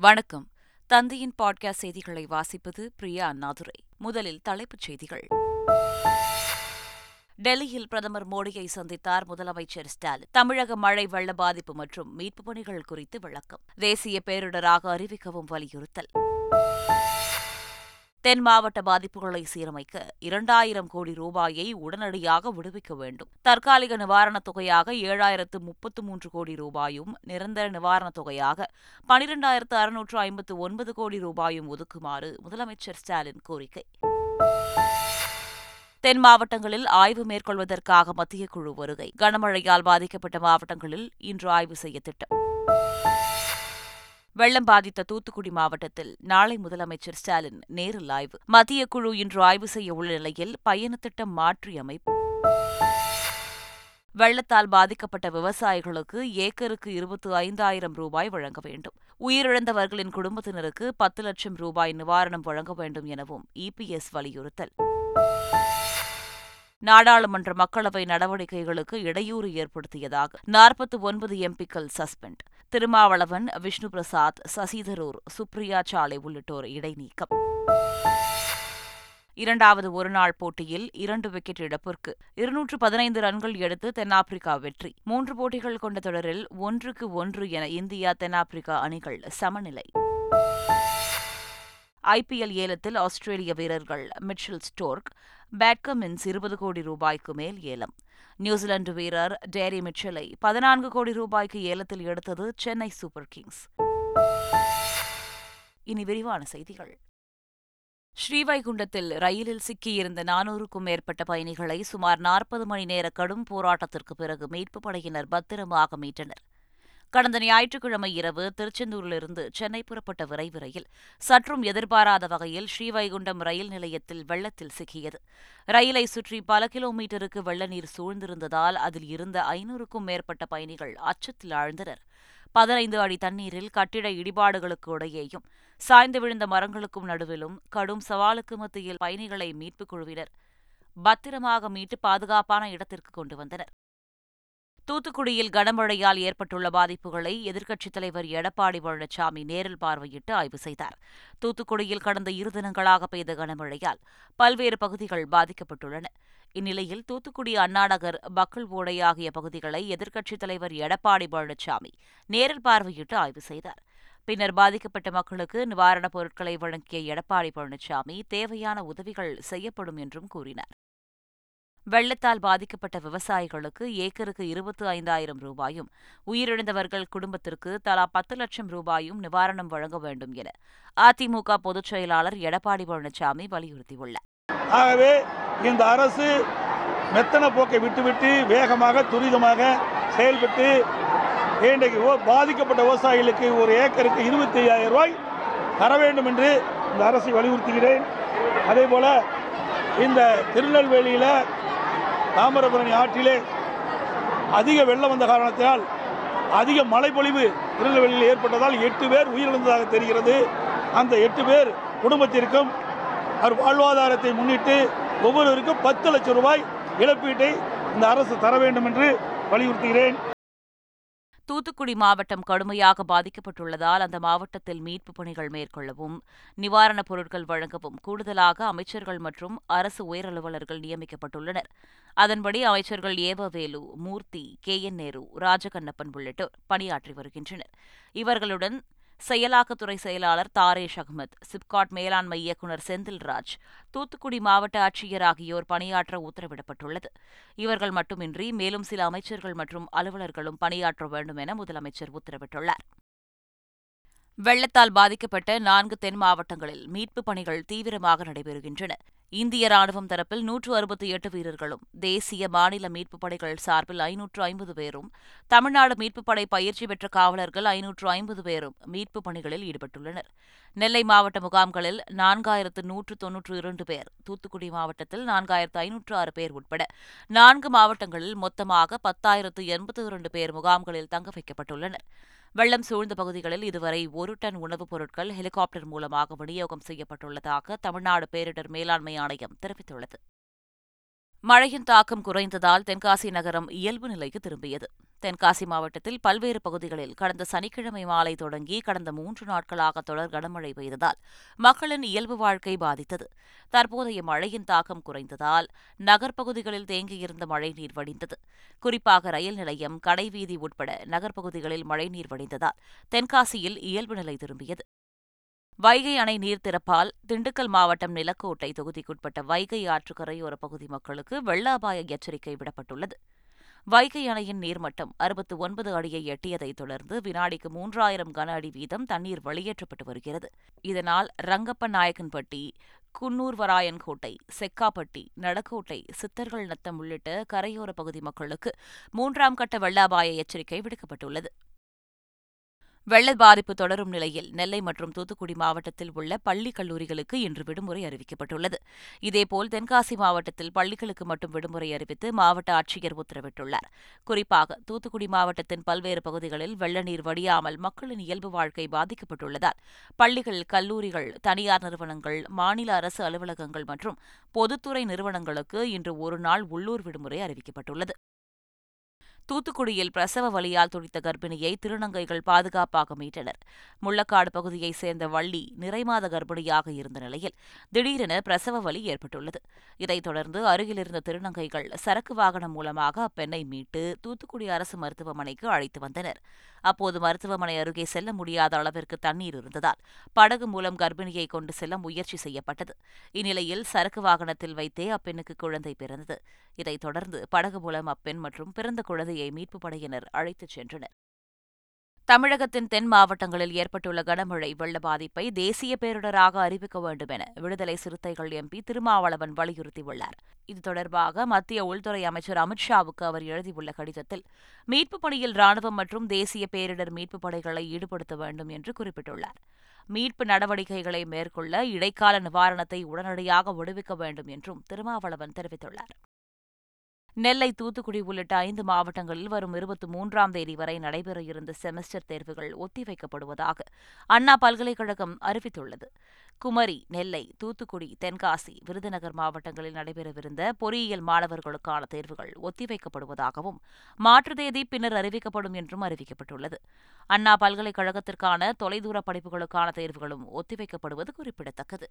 வணக்கம். தந்தையின் பாட்காஸ்ட் செய்திகளை வாசிப்பது பிரியா அண்ணாதுரை. முதலில் தலைப்புச் செய்திகள். டெல்லியில் பிரதமர் மோடியை சந்தித்தார் முதலமைச்சர் ஸ்டாலின். தமிழக மழை வெள்ள பாதிப்பு மற்றும் மீட்புப் பணிகள் குறித்து விளக்கம். தேசிய பேரிடராக அறிவிக்கவும் வலியுறுத்தல். தென் மாவட்ட பாதிப்புகளை சீரமைக்க இரண்டாயிரம் கோடி ரூபாயை உடனடியாக விடுவிக்க வேண்டும். தற்காலிக நிவாரணத் தொகையாக ஏழாயிரத்து முப்பத்து மூன்று கோடி ரூபாயும் நிரந்தர நிவாரணத் தொகையாக பனிரெண்டாயிரத்து அறுநூற்று ஐம்பத்து ஒன்பது கோடி ரூபாயும் ஒதுக்குமாறு முதலமைச்சர் ஸ்டாலின் கோரிக்கை. தென் மாவட்டங்களில் ஆய்வு மேற்கொள்வதற்காக மத்திய குழு வருகை. கனமழையால் பாதிக்கப்பட்ட மாவட்டங்களில் இன்று ஆய்வு செய்ய திட்டம். வெள்ளம் பாதித்த தூத்துக்குடி மாவட்டத்தில் நாளை முதலமைச்சர் ஸ்டாலின் நேரில் ஆய்வு. மத்திய குழு இன்று ஆய்வு செய்ய உள்ள நிலையில் பயணத்திட்டம் மாற்றி அமைப்பு. வெள்ளத்தால் பாதிக்கப்பட்ட விவசாயிகளுக்கு ஏக்கருக்கு இருபத்தி ஐந்தாயிரம் ரூபாய் வழங்க வேண்டும். உயிரிழந்தவர்களின் குடும்பத்தினருக்கு பத்து லட்சம் ரூபாய் நிவாரணம் வழங்க வேண்டும் எனவும் இபிஎஸ் வலியுறுத்தல். நாடாளுமன்ற மக்களவை நடவடிக்கைகளுக்கு இடையூறு ஏற்படுத்தியதாக நாற்பத்தி ஒன்பது எம்பிக்கள் சஸ்பெண்ட். திருமாவளவன் விஷ்ணு பிரசாத் சசிதரூர் சுப்ரியா சாலை உள்ளிட்டோர் இடைநீக்கம். இரண்டாவது ஒருநாள் போட்டியில் இரண்டு விக்கெட் இழப்பிற்கு இருநூற்று பதினைந்து ரன்கள் எடுத்து தென்னாப்பிரிக்கா வெற்றி. மூன்று போட்டிகள் கொண்ட தொடரில் ஒன்றுக்கு ஒன்று என இந்தியா தென்னாப்பிரிக்கா அணிகள் சமநிலை. ஐபிஎல் ஏலத்தில் ஆஸ்திரேலிய வீரர்கள் மிட்ஷல் ஸ்டோர்க் பேட்கமின்ஸ் இருபது கோடி ரூபாய்க்கு மேல் ஏலம். நியூசிலாந்து வீரர் டேரி மிட்சலை பதினான்கு கோடி ரூபாய்க்கு ஏலத்தில் எடுத்தது சென்னை சூப்பர் கிங்ஸ். இனி விரிவான செய்திகள். ஸ்ரீவைகுண்டத்தில் ரயிலில் சிக்கியிருந்த நானூறுக்கும் மேற்பட்ட பயணிகளை சுமார் நாற்பது மணி நேர கடும் போராட்டத்திற்கு பிறகு மீட்புப் படையினர் பத்திரமாக மீட்டனர். கடந்த ஞாயிற்றுக்கிழமை இரவு திருச்செந்தூரிலிருந்து சென்னை புறப்பட்ட விரைவு ரயில் சற்றும் எதிர்பாராத வகையில் ஸ்ரீவைகுண்டம் ரயில் நிலையத்தில் வெள்ளத்தில் சிக்கியது. ரயிலை சுற்றி பல கிலோமீட்டருக்கு வெள்ள நீர் சூழ்ந்திருந்ததால் அதில் இருந்த ஐநூறுக்கும் மேற்பட்ட பயணிகள் அச்சத்தில் ஆழ்ந்தனர். பதினைந்து அடி தண்ணீரில் கட்டிட இடிபாடுகளுக்கு இடையேயும் சாய்ந்து விழுந்த மரங்களுக்கும் நடுவிலும் கடும் சவாலுக்கு மத்தியில் பயணிகளை மீட்புக் குழுவினர் பத்திரமாக மீட்டு பாதுகாப்பான இடத்திற்கு கொண்டு வந்தனர். தூத்துக்குடியில் கனமழையால் ஏற்பட்டுள்ள பாதிப்புகளை எதிர்க்கட்சித் தலைவர் எடப்பாடி பழனிசாமி நேரில் பார்வையிட்டு ஆய்வு செய்தார். தூத்துக்குடியில் கடந்த இரு தினங்களாக பெய்த கனமழையால் பல்வேறு பகுதிகள் பாதிக்கப்பட்டுள்ளன. இந்நிலையில் தூத்துக்குடி அண்ணாநகர் பக்கல் ஓடை ஆகிய பகுதிகளை எதிர்க்கட்சித் தலைவர் எடப்பாடி பழனிசாமி நேரில் பார்வையிட்டு ஆய்வு செய்தார். பின்னர் பாதிக்கப்பட்ட மக்களுக்கு நிவாரணப் பொருட்களை வழங்கிய எடப்பாடி பழனிசாமி தேவையான உதவிகள் செய்யப்படும் என்றும் கூறினார். வெள்ளத்தால் பாதிக்கப்பட்ட விவசாயிகளுக்கு ஏக்கருக்கு இருபத்து ஐந்தாயிரம் ரூபாயும் உயிரிழந்தவர்கள் குடும்பத்திற்கு தலா பத்து லட்சம் ரூபாயும் நிவாரணம் வழங்க வேண்டும் என அதிமுக பொதுச் செயலாளர் எடப்பாடி பழனிசாமி வலியுறுத்தியுள்ளார். ஆகவே இந்த அரசு மெத்தன போக்கை விட்டுவிட்டு வேகமாக துரிதமாக செயல்பட்டு இன்றைக்கு பாதிக்கப்பட்ட விவசாயிகளுக்கு ஒரு ஏக்கருக்கு இருபத்தி ஐயாயிரம் ரூபாய் தர வேண்டும் என்று இந்த அரசை வலியுறுத்துகிறேன். அதே போல இந்த திருநெல்வேலியில் தாமிரபரணி ஆற்றிலே அதிக வெள்ளம் வந்த காரணத்தினால் அதிக மழைப்பொழிவு திருநெல்வேலியில் ஏற்பட்டதால் எட்டு பேர் உயிரிழந்ததாக தெரிகிறது. அந்த எட்டு பேர் குடும்பத்திற்கும் அவர் வாழ்வாதாரத்தை முன்னிட்டு ஒவ்வொருவருக்கும் பத்து லட்சம் ரூபாய் இழப்பீட்டை இந்த அரசு தர வேண்டும் என்று வலியுறுத்துகிறேன். தூத்துக்குடி மாவட்டம் கடுமையாக பாதிக்கப்பட்டுள்ளதால் அந்த மாவட்டத்தில் மீட்புப் பணிகள் மேற்கொள்ளவும் நிவாரணப் பொருட்கள் வழங்கவும் கூடுதலாக அமைச்சர்கள் மற்றும் அரசு உயரலுவலர்கள் நியமிக்கப்பட்டுள்ளனர். அதன்படி அமைச்சர்கள் ஏவவேலு மூர்த்தி கே என் நேரு ராஜகண்ணப்பன் உள்ளிட்டோர் பணியாற்றி வருகின்றனர். இவர்களுடன் செயலாக்கத்துறை செயலாளர் தாரேஷ் அகமது சிப்காட் மேலாண்மை இயக்குநர் செந்தில்ராஜ் தூத்துக்குடி மாவட்ட ஆட்சியர் ஆகியோர் பணியாற்ற உத்தரவிடப்பட்டுள்ளது. இவர்கள் மட்டுமின்றி மேலும் சில அமைச்சர்கள் மற்றும் அலுவலர்களும் பணியாற்ற வேண்டும் என முதலமைச்சர் உத்தரவிட்டுள்ளார். வெள்ளத்தால் பாதிக்கப்பட்ட நான்கு தென் மாவட்டங்களில் மீட்புப் பணிகள் தீவிரமாக நடைபெறுகின்றன. இந்திய ராணுவம் தரப்பில் நூற்று அறுபத்தி எட்டு வீரர்களும் தேசிய மாநில மீட்புப் படைகள் சார்பில் ஐநூற்று ஐம்பது பேரும் தமிழ்நாடு மீட்புப் படை பயிற்சி பெற்ற காவலர்கள் ஐநூற்று ஐம்பது பேரும் மீட்புப் பணிகளில் ஈடுபட்டுள்ளனர். நெல்லை மாவட்ட முகாம்களில் நான்காயிரத்து நூற்று தொன்னூற்று இரண்டு பேர் தூத்துக்குடி மாவட்டத்தில் நான்காயிரத்து ஐநூற்று ஆறு பேர் உட்பட நான்கு மாவட்டங்களில் மொத்தமாக பத்தாயிரத்து எண்பத்து இரண்டு பேர் முகாம்களில் தங்க வைக்கப்பட்டுள்ளனர். வெள்ளம் சூழ்ந்த பகுதிகளில் இதுவரை ஒரு டன் உணவுப் பொருட்கள் ஹெலிகாப்டர் மூலமாக விநியோகம் செய்யப்பட்டுள்ளதாக தமிழ்நாடு பேரிடர் மேலாண்மை ஆணையம் தெரிவித்துள்ளது. மழையின் தாக்கம் குறைந்ததால் தென்காசி நகரம் இயல்பு நிலைக்கு திரும்பியது. தென்காசி மாவட்டத்தில் பல்வேறு பகுதிகளில் கடந்த சனிக்கிழமை மாலை தொடங்கி கடந்த மூன்று நாட்களாக தொடர் கனமழை பெய்ததால் மக்களின் இயல்பு வாழ்க்கை பாதித்தது. தற்போதைய மழையின் தாக்கம் குறைந்ததால் நகர்ப்பகுதிகளில் தேங்கியிருந்த மழைநீர் வடிந்தது. குறிப்பாக ரயில் நிலையம் கடைவீதி உட்பட நகர்ப்பகுதிகளில் மழைநீர் வடிந்ததால் தென்காசியில் இயல்பு நிலை திரும்பியது. வைகை அணை நீர் திறப்பால் திண்டுக்கல் மாவட்டம் நிலக்கோட்டை தொகுதிக்குட்பட்ட வைகை ஆற்று கரையோர பகுதி மக்களுக்கு வெள்ள அபாய எச்சரிக்கை விடப்பட்டுள்ளது. வைகை அணையின் நீர்மட்டம் அறுபத்து ஒன்பது அடியை எட்டியதைத் தொடர்ந்து வினாடிக்கு மூன்றாயிரம் கன அடி வீதம் தண்ணீர் வெளியேற்றப்பட்டு வருகிறது. இதனால் ரங்கப்ப நாயக்கன்பட்டி குன்னூர்வராயன்கோட்டை செக்காப்பட்டி நடக்கோட்டை சித்தர்கள் நத்தம் உள்ளிட்ட கரையோர பகுதி மக்களுக்கு மூன்றாம் கட்ட வெள்ள அபாய எச்சரிக்கை விடுக்கப்பட்டுள்ளது. வெள்ள பாதிப்பு தொடரும் நிலையில் நெல்லை மற்றும் தூத்துக்குடி மாவட்டத்தில் உள்ள பள்ளி கல்லூரிகளுக்கு இன்று விடுமுறை அறிவிக்கப்பட்டுள்ளது. இதேபோல் தென்காசி மாவட்டத்தில் பள்ளிகளுக்கு மட்டும் விடுமுறை அறிவித்து மாவட்ட ஆட்சியர் உத்தரவிட்டுள்ளார். குறிப்பாக தூத்துக்குடி மாவட்டத்தின் பல்வேறு பகுதிகளில் வெள்ள நீர் வடியாமல் மக்களின் இயல்பு வாழ்க்கை பாதிக்கப்பட்டுள்ளதால் பள்ளிகள் கல்லூரிகள் தனியார் நிறுவனங்கள் மாநில அரசு அலுவலகங்கள் மற்றும் பொதுத்துறை நிறுவனங்களுக்கு இன்று ஒருநாள் உள்ளூர் விடுமுறை அறிவிக்கப்பட்டுள்ளது. தூத்துக்குடியில் பிரசவ வலியால் துடித்த கர்ப்பிணியை திருநங்கைகள் பாதுகாப்பாக மீட்டனர். முள்ளக்காடு பகுதியைச் சேர்ந்த வள்ளி நிறைமாத கர்ப்பிணியாக இருந்த நிலையில் திடீரென பிரசவ வலி ஏற்பட்டுள்ளது. இதைத் தொடர்ந்து அருகிலிருந்த திருநங்கைகள் சரக்கு வாகனம் மூலமாக அப்பெண்ணை மீட்டு தூத்துக்குடி அரசு மருத்துவமனைக்கு அழைத்து வந்தனர். அப்போது மருத்துவமனை அருகே செல்ல முடியாத அளவிற்கு தண்ணீர் இருந்ததால் படகு மூலம் கர்ப்பிணியை கொண்டு செல்ல முயற்சி செய்யப்பட்டது. இந்நிலையில் சரக்கு வாகனத்தில் வைத்தே அப்பெண்ணுக்கு குழந்தை பிறந்தது. இதைத் தொடர்ந்து படகு மூலம் அப்பெண் மற்றும் பிறந்த குழந்தையை மீட்புப் படையினர் அழைத்துச் சென்றனர். தமிழகத்தின் தென் மாவட்டங்களில் ஏற்பட்டுள்ள கனமழை வெள்ள பாதிப்பை தேசிய பேரிடராக அறிவிக்க வேண்டும் என விடுதலை சிறுத்தைகள் எம்பி திருமாவளவன் வலியுறுத்தியுள்ளார். இது தொடர்பாக மத்திய உள்துறை அமைச்சர் அமித்ஷாவுக்கு அவர் எழுதியுள்ள கடிதத்தில் மீட்புப் பணியில் ராணுவம் மற்றும் தேசிய பேரிடர் மீட்புப் படைகளை ஈடுபடுத்த வேண்டும் என்று குறிப்பிட்டுள்ளார். மீட்பு நடவடிக்கைகளை மேற்கொள்ள இடைக்கால நிவாரணத்தை உடனடியாக விடுவிக்க வேண்டும் என்றும் திருமாவளவன் தெரிவித்துள்ளார். நெல்லை தூத்துக்குடி உள்ளிட்ட ஐந்து மாவட்டங்களில் வரும் இருபத்தி மூன்றாம் தேதி வரை நடைபெற இருந்த செமஸ்டர் தேர்வுகள் ஒத்திவைக்கப்படுவதாக அண்ணா பல்கலைக்கழகம் அறிவித்துள்ளது. குமரி நெல்லை தூத்துக்குடி தென்காசி விருதுநகர் மாவட்டங்களில் நடைபெறவிருந்த பொறியியல் மாணவர்களுக்கான தேர்வுகள் ஒத்திவைக்கப்படுவதாகவும் மாற்று தேதி பின்னர் அறிவிக்கப்படும் என்றும் அறிவிக்கப்பட்டுள்ளது. அண்ணா பல்கலைக்கழகத்திற்கான தொலைதூர படிப்புகளுக்கான தேர்வுகளும் ஒத்திவைக்கப்படுவது குறிப்பிடத்தக்கது.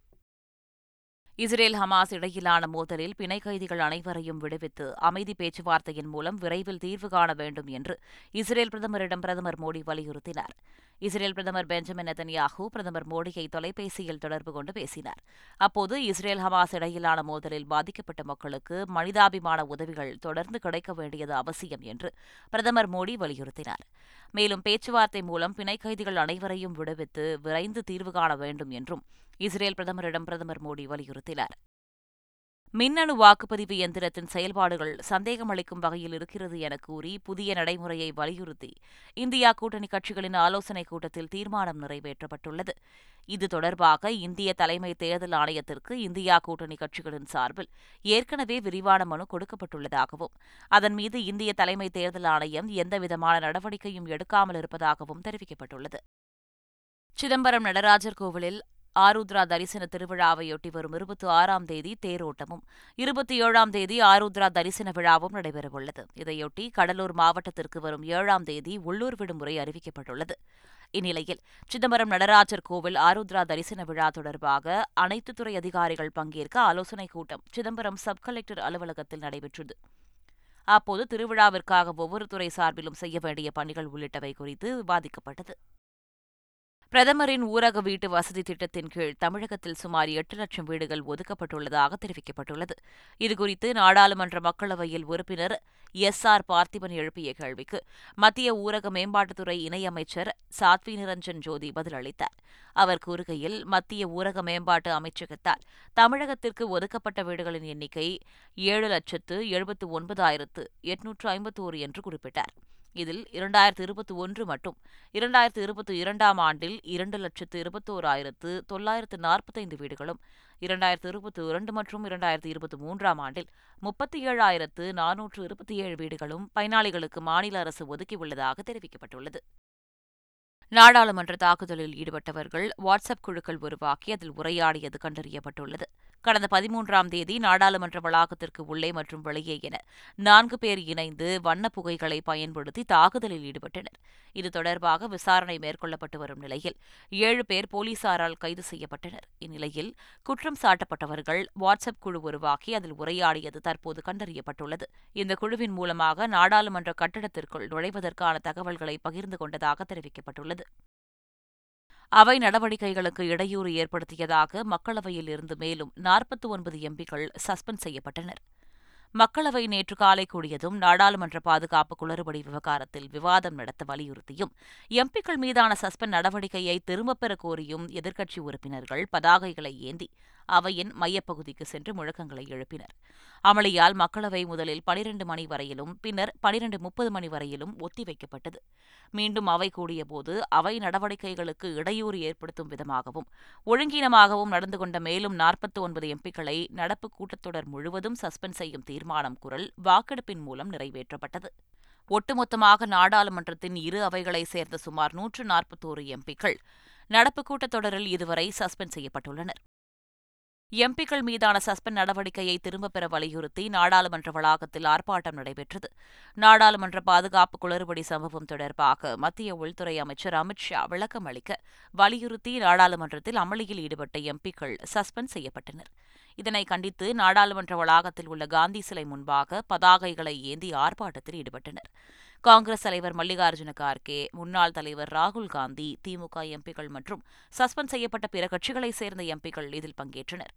இஸ்ரேல் ஹமாஸ் இடையிலான மோதலில் பிணை கைதிகள் அனைவரையும் விடுவித்து அமைதி பேச்சுவார்த்தையின் மூலம் விரைவில் தீர்வு காண வேண்டும் என்று இஸ்ரேல் பிரதமரிடம் பிரதமர் மோடி வலியுறுத்தினார். இஸ்ரேல் பிரதமர் பெஞ்சமின் நெதன்யாஹூ பிரதமர் மோடியை தொலைபேசியில் தொடர்பு கொண்டு பேசினார். அப்போது இஸ்ரேல் ஹமாஸ் இடையிலான மோதலில் பாதிக்கப்பட்ட மக்களுக்கு மனிதாபிமான உதவிகள் தொடர்ந்து கிடைக்க வேண்டியது அவசியம் என்று பிரதமர் மோடி வலியுறுத்தினார். மேலும் பேச்சுவார்த்தை மூலம் பிணை கைதிகள் அனைவரையும் விடுவித்து விரைந்து தீர்வு காண வேண்டும் என்றும் இஸ்ரேல் பிரதமரிடம் பிரதமர் மோடி வலியுறுத்தினார். மின்னணு வாக்குப்பதிவு எந்திரத்தின் செயல்பாடுகள் சந்தேகமளிக்கும் வகையில் இருக்கிறது என கூறி புதிய நடைமுறையை வலியுறுத்தி இந்தியா கூட்டணி கட்சிகளின் ஆலோசனைக் கூட்டத்தில் தீர்மானம் நிறைவேற்றப்பட்டுள்ளது. இது தொடர்பாக இந்திய தலைமை தேர்தல் ஆணையத்திற்கு இந்தியா கூட்டணி கட்சிகளின் சார்பில் ஏற்கனவே விரிவான மனு கொடுக்கப்பட்டுள்ளதாகவும் அதன் மீது இந்திய தலைமை தேர்தல் ஆணையம் எந்தவிதமான நடவடிக்கையும் எடுக்காமல் இருப்பதாகவும் தெரிவிக்கப்பட்டுள்ளது. சிதம்பரம் நடராஜர் கோவிலில் ஆருத்ரா தரிசன திருவிழாவையொட்டி வரும் இருபத்தி ஆறாம் தேதி தேரோட்டமும் இருபத்தி ஏழாம் தேதி ஆருத்ரா தரிசன விழாவும் நடைபெறவுள்ளது. இதையொட்டி கடலூர் மாவட்டத்திற்கு வரும் ஏழாம் தேதி உள்ளூர் விடுமுறை அறிவிக்கப்பட்டுள்ளது. இந்நிலையில் சிதம்பரம் நடராஜர் கோவில் ஆருத்ரா தரிசன விழா தொடர்பாக அனைத்து துறை அதிகாரிகள் பங்கேற்க ஆலோசனைக் கூட்டம் சிதம்பரம் சப் கலெக்டர் அலுவலகத்தில் நடைபெற்றது. அப்போது திருவிழாவிற்காக ஒவ்வொரு துறை சார்பிலும் செய்ய வேண்டிய பணிகள் உள்ளிட்டவை குறித்து விவாதிக்கப்பட்டது. பிரதமரின் ஊரக வீட்டு வசதி திட்டத்தின் கீழ் தமிழகத்தில் சுமார் எட்டு லட்சம் வீடுகள் ஒதுக்கப்பட்டுள்ளதாக தெரிவிக்கப்பட்டுள்ளது. இதுகுறித்து நாடாளுமன்ற மக்களவையில் உறுப்பினர் எஸ். ஆர். பார்த்திபன் எழுப்பிய கேள்விக்கு மத்திய ஊரக மேம்பாட்டுத்துறை இணையமைச்சர் சாத்வி நிரஞ்சன் ஜோதி பதிலளித்தார் அவர் கூறுகையில் மத்திய ஊரக மேம்பாட்டு அமைச்சகத்தால் தமிழகத்திற்கு ஒதுக்கப்பட்ட வீடுகளின் எண்ணிக்கை ஏழு லட்சத்து எழுபத்து ஒன்பதாயிரத்து எட்நூற்று ஐம்பத்தோரு என்று குறிப்பிட்டார். இதில் இரண்டாயிரத்து இருபத்தி ஒன்று மற்றும் இரண்டாயிரத்து இருபத்தி இரண்டாம் ஆண்டில் இரண்டு லட்சத்து இருபத்தோராயிரத்து தொள்ளாயிரத்து நாற்பத்தைந்து வீடுகளும் இரண்டாயிரத்து இருபத்தி இரண்டு மற்றும் இரண்டாயிரத்து இருபத்தி மூன்றாம் ஆண்டில் முப்பத்தி ஏழாயிரத்து நானூற்று இருபத்தி ஏழு வீடுகளும் பயனாளிகளுக்கு மாநில அரசு ஒதுக்கியுள்ளதாக தெரிவிக்கப்பட்டுள்ளது. நாடாளுமன்ற தாக்குதலில் ஈடுபட்டவர்கள் வாட்ஸ்அப் குழுக்கள் உருவாக்கி அதில் உரையாடியது கண்டறியப்பட்டுள்ளது. கடந்த பதிமூன்றாம் தேதி நாடாளுமன்ற வளாகத்திற்கு உள்ளே மற்றும் வெளியே என நான்கு பேர் இணைந்து வண்ணப் புகைகளை பயன்படுத்தி தாக்குதலில் ஈடுபட்டனர். இது தொடர்பாக விசாரணை மேற்கொள்ளப்பட்டு வரும் நிலையில் ஏழு பேர் போலீசாரால் கைது செய்யப்பட்டனர். இந்நிலையில் குற்றம் சாட்டப்பட்டவர்கள் வாட்ஸ்அப் குழு உருவாக்கி அதில் உரையாடியது தற்போது கண்டறியப்பட்டுள்ளது. இந்த குழுவின் மூலமாக நாடாளுமன்ற கட்டடத்திற்குள் நுழைவதற்கான தகவல்களை பகிர்ந்து கொண்டதாக தெரிவிக்கப்பட்டுள்ளது. அவை நடவடிக்கைகளுக்கு இடையூறு ஏற்படுத்தியதாக மக்களவையில் இருந்து மேலும் நாற்பத்தி ஒன்பது எம்பிக்கள் சஸ்பெண்ட் செய்யப்பட்டனர். மக்களவை நேற்று காலை கூடியதும் நாடாளுமன்ற பாதுகாப்பு குளறுபடி விவகாரத்தில் விவாதம் நடத்த வலியுறுத்தியும் எம்பிக்கள் மீதான சஸ்பெண்ட் நடவடிக்கையை திரும்பப் பெற கோரியும் எதிர்க்கட்சி உறுப்பினர்கள் பதாகைகளை ஏந்தி அவையின் மையப்பகுதிக்கு சென்று முழக்கங்களை எழுப்பினர். அமளியால் மக்களவை முதலில் பனிரண்டு மணி வரையிலும் பின்னர் பனிரண்டு முப்பது மணி வரையிலும் ஒத்திவைக்கப்பட்டது மீண்டும் அவை கூடியபோது அவை நடவடிக்கைகளுக்கு இடையூறு ஏற்படுத்தும் விதமாகவும் ஒழுங்கீனமாகவும் நடந்து கொண்ட மேலும் நாற்பத்தி ஒன்பது எம்பிக்களை நடப்பு கூட்டத்தொடர் முழுவதும் சஸ்பெண்ட் செய்யும் தீர்மானம் குரல் வாக்கெடுப்பின் மூலம் நிறைவேற்றப்பட்டது. ஒட்டுமொத்தமாக நாடாளுமன்றத்தின் இரு அவைகளை சேர்ந்த சுமார் நூற்று நாற்பத்தோரு எம்பிக்கள் நடப்பு கூட்டத்தொடரில் இதுவரை சஸ்பெண்ட் செய்யப்பட்டுள்ளனர். எம்பிக்கள் மீதான சஸ்பெண்ட் நடவடிக்கையை திரும்பப் பெற வலியுறுத்தி நாடாளுமன்ற வளாகத்தில் ஆர்ப்பாட்டம் நடைபெற்றது. நாடாளுமன்ற பாதுகாப்பு குளறுபடி சம்பவம் தொடர்பாக மத்திய உள்துறை அமைச்சர் அமித் ஷா விளக்கம் அளிக்க வலியுறுத்தி நாடாளுமன்றத்தில் அமளியில் ஈடுபட்ட எம்பிக்கள் சஸ்பெண்ட் செய்யப்பட்டனர். இதனை கண்டித்து நாடாளுமன்ற வளாகத்தில் உள்ள காந்தி சிலை முன்பாக பதாகைகளை ஏந்தி ஆர்ப்பாட்டத்தில் ஈடுபட்டனர். காங்கிரஸ் தலைவர் மல்லிகார்ஜுன கார்கே முன்னாள் தலைவர் ராகுல் காந்தி திமுக எம்பிக்கள் மற்றும் சஸ்பெண்ட் செய்யப்பட்ட பிற கட்சிகளைச் சேர்ந்த எம்பிக்கள் இதில் பங்கேற்றனர்.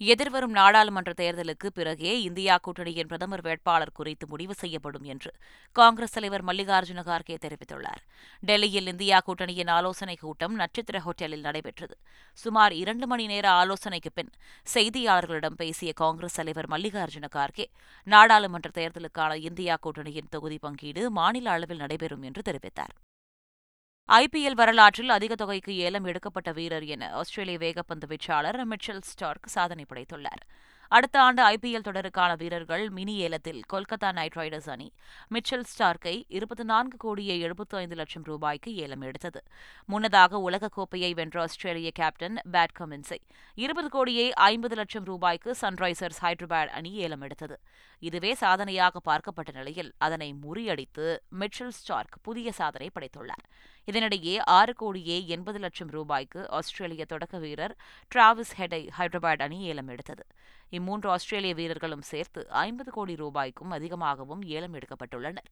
எதிர்வரும் நாடாளுமன்ற தேர்தலுக்கு பிறகே இந்தியா கூட்டணியின் பிரதமர் வேட்பாளர் குறித்து முடிவு செய்யப்படும் என்று காங்கிரஸ் தலைவர் மல்லிகார்ஜுன கார்கே தெரிவித்துள்ளார். டெல்லியில் இந்தியா கூட்டணியின் ஆலோசனைக் கூட்டம் நட்சத்திர ஹோட்டலில் நடைபெற்றது. சுமார் இரண்டு மணி நேர ஆலோசனைக்கு பின் செய்தியாளர்களிடம் பேசிய காங்கிரஸ் தலைவர் மல்லிகார்ஜுன கார்கே நாடாளுமன்ற தேர்தலுக்கான இந்தியா கூட்டணியின் தொகுதி பங்கீடு மாநில அளவில் நடைபெறும் என்று தெரிவித்தார். ஐபிஎல் வரலாற்றில் அதிக தொகைக்கு ஏலம் எடுக்கப்பட்ட வீரர் என ஆஸ்திரேலிய வேகப்பந்து வீச்சாளர் மிச்சல் ஸ்டார்க் சாதனை படைத்துள்ளார். அடுத்த ஆண்டு ஐபிஎல் தொடருக்கான வீரர்கள் மினி ஏலத்தில் கொல்கத்தா நைட் ரைடர்ஸ் அணி மிச்சல் ஸ்டார்க்கை இருபத்தி நான்கு கோடியே எழுபத்தி ஐந்து லட்சம் ரூபாய்க்கு ஏலம் எடுத்தது. முன்னதாக உலகக்கோப்பையை வென்ற ஆஸ்திரேலிய கேப்டன் பேட் கமின்ஸை இருபது கோடியே ஐம்பது லட்சம் ரூபாய்க்கு சன்ரைசர்ஸ் ஹைதராபாத் அணி ஏலம் எடுத்தது. இதுவே சாதனையாக பார்க்கப்பட்ட நிலையில் அதனை முறியடித்து மிச்சல் ஸ்டார்க் புதிய சாதனை படைத்துள்ளார். இதனிடையே ஆறு கோடியே எண்பது லட்சம் ரூபாய்க்கு ஆஸ்திரேலிய தொடக்க வீரர் டிராவிஸ் ஹெடை ஹைதராபாத் அணி ஏலம் எடுத்தது. இம்மூன்று ஆஸ்திரேலிய வீரர்களும் சேர்த்து ஐம்பது கோடி ரூபாய்க்கும் அதிகமாகவும் ஏலம் எடுக்கப்பட்டுள்ளனர்.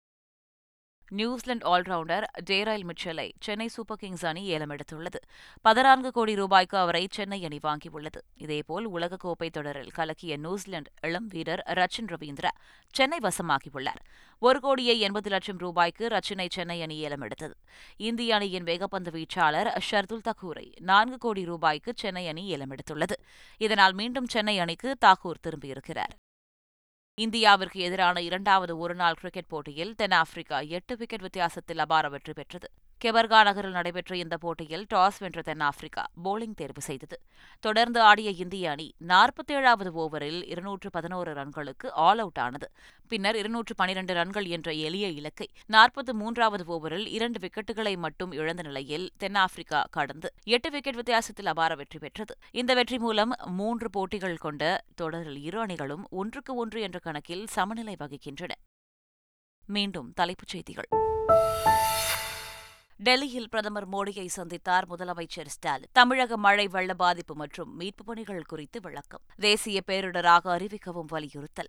நியூசிலாந்து ஆல்ரவுண்டர் டேரைல் மிச்சலை சென்னை சூப்பர் கிங்ஸ் அணி ஏலம் எடுத்துள்ளது. பதினான்கு கோடி ரூபாய்க்கு அவரை சென்னை அணி வாங்கியுள்ளது. இதேபோல் உலகக்கோப்பை தொடரில் கலக்கிய நியூசிலாந்து இளம் வீரர் ரச்சின் ரவீந்திரா சென்னை வசமாகியுள்ளார். ஒரு கோடியே எண்பது லட்சம் ரூபாய்க்கு ரச்சினை சென்னை அணி ஏலம் எடுத்தது. இந்திய அணியின் வேகப்பந்து வீச்சாளர் ஷர்துல் தக்கூரை நான்கு கோடி ரூபாய்க்கு சென்னை அணி ஏலம் எடுத்துள்ளது. இதனால் மீண்டும் சென்னை அணிக்கு தாக்கூர் திரும்பியிருக்கிறார். இந்தியாவிற்கு எதிரான இரண்டாவது ஒருநாள் கிரிக்கெட் போட்டியில் தென்னாப்பிரிக்கா எட்டு விக்கெட் வித்தியாசத்தில் அபார வெற்றி பெற்றது. கெபர்கா நகரில் நடைபெற்ற இந்த போட்டியில் டாஸ் வென்ற தென்னாப்பிரிக்கா போலிங் தேர்வு செய்தது. தொடர்ந்து ஆடிய இந்திய அணி நாற்பத்தேழாவது ஓவரில் இருநூற்று பதினோரு ரன்களுக்கு ஆல் அவுட் ஆனது. பின்னர் இருநூற்று பனிரண்டு ரன்கள் என்ற எளிய இலக்கை நாற்பத்து மூன்றாவது ஓவரில் இரண்டு விக்கெட்டுகளை மட்டும் இழந்த நிலையில் தென்னாப்பிரிக்கா கடந்து எட்டு விக்கெட் வித்தியாசத்தில் அபார வெற்றி பெற்றது. இந்த வெற்றி மூலம் மூன்று போட்டிகள் கொண்ட தொடரில் இரு அணிகளும் ஒன்றுக்கு ஒன்று என்ற கணக்கில் சமநிலை வகிக்கின்றன. மீண்டும் தலைப்புச் செய்திகள். டெல்லியில் பிரதமர் மோடியை சந்தித்தார் முதலமைச்சர் ஸ்டாலின். தமிழக மழை வெள்ள பாதிப்பு மற்றும் மீட்புப் பணிகள் குறித்து விளக்கம். தேசிய பேரிடராக அறிவிக்கவும் வலியுறுத்தல்.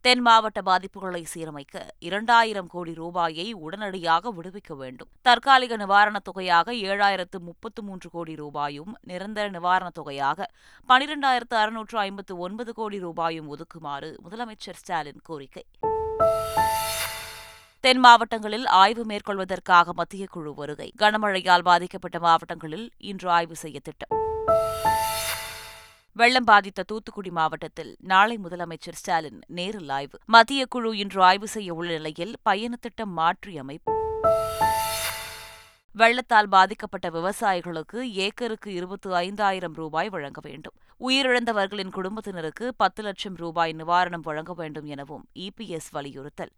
தென் மாவட்ட பாதிப்புகளை சீரமைக்க இரண்டாயிரம் கோடி ரூபாயை உடனடியாக விடுவிக்க வேண்டும். தற்காலிக நிவாரணத் தொகையாக ஏழாயிரத்து முப்பத்து மூன்று கோடி ரூபாயும் நிரந்தர நிவாரணத் தொகையாக பனிரெண்டாயிரத்து அறுநூற்று ஐம்பத்து ஒன்பது கோடி ரூபாயும் ஒதுக்குமாறு முதலமைச்சர் ஸ்டாலின் கோரிக்கை. தென் மாவட்டங்களில் ஆய்வு மேற்கொள்வதற்காக மத்திய குழு வருகை. கனமழையால் பாதிக்கப்பட்ட மாவட்டங்களில் இன்று ஆய்வு செய்ய திட்டம். வெள்ளம் பாதித்த தூத்துக்குடி மாவட்டத்தில் நாளை முதலமைச்சர் ஸ்டாலின் நேரில் ஆய்வு. மத்திய குழு இன்று ஆய்வு செய்ய உள்ள நிலையில் பயண திட்டம் மாற்றி அமைப்பு. வெள்ளத்தால் பாதிக்கப்பட்ட விவசாயிகளுக்கு ஏக்கருக்கு இருபத்தி ஐந்தாயிரம் ரூபாய் வழங்க வேண்டும். உயிரிழந்தவர்களின் குடும்பத்தினருக்கு பத்து லட்சம் ரூபாய் நிவாரணம் வழங்க வேண்டும் எனவும் இபிஎஸ் வலியுறுத்தல்.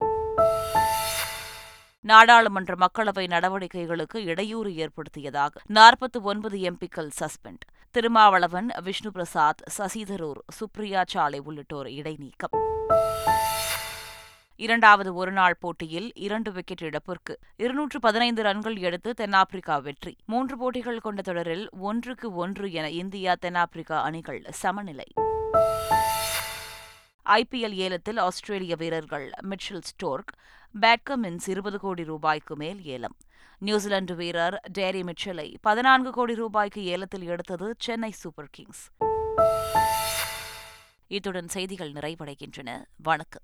நாடாளுமன்ற மக்களவை நடவடிக்கைகளுக்கு இடையூறு ஏற்படுத்தியதாக நாற்பத்தி ஒன்பது எம்பிக்கள் சஸ்பெண்ட். திருமாவளவன் விஷ்ணு பிரசாத் சசிதரூர் சுப்ரியா சாலை உள்ளிட்டோர் இடைநீக்கம். இரண்டாவது ஒருநாள் போட்டியில் இரண்டு விக்கெட் இழப்பிற்கு இருநூற்று பதினைந்து ரன்கள் எடுத்து தென்னாப்பிரிக்கா வெற்றி. மூன்று போட்டிகள் கொண்ட தொடரில் ஒன்றுக்கு ஒன்று என இந்தியா தென்னாப்பிரிக்கா அணிகள் சமநிலை. ஐபிஎல் ஏலத்தில் ஆஸ்திரேலிய வீரர்கள் மிட்ஷல் ஸ்டோர்க் பேட்கமின்ஸ் இருபது கோடி ரூபாய்க்கு மேல் ஏலம். நியூசிலாந்து வீரர் டேரி மிச்சலை பதினான்கு கோடி ரூபாய்க்கு ஏலத்தில் எடுத்தது சென்னை சூப்பர் கிங்ஸ். இத்துடன் செய்திகள் நிறைவடைகின்றன. வணக்கம்.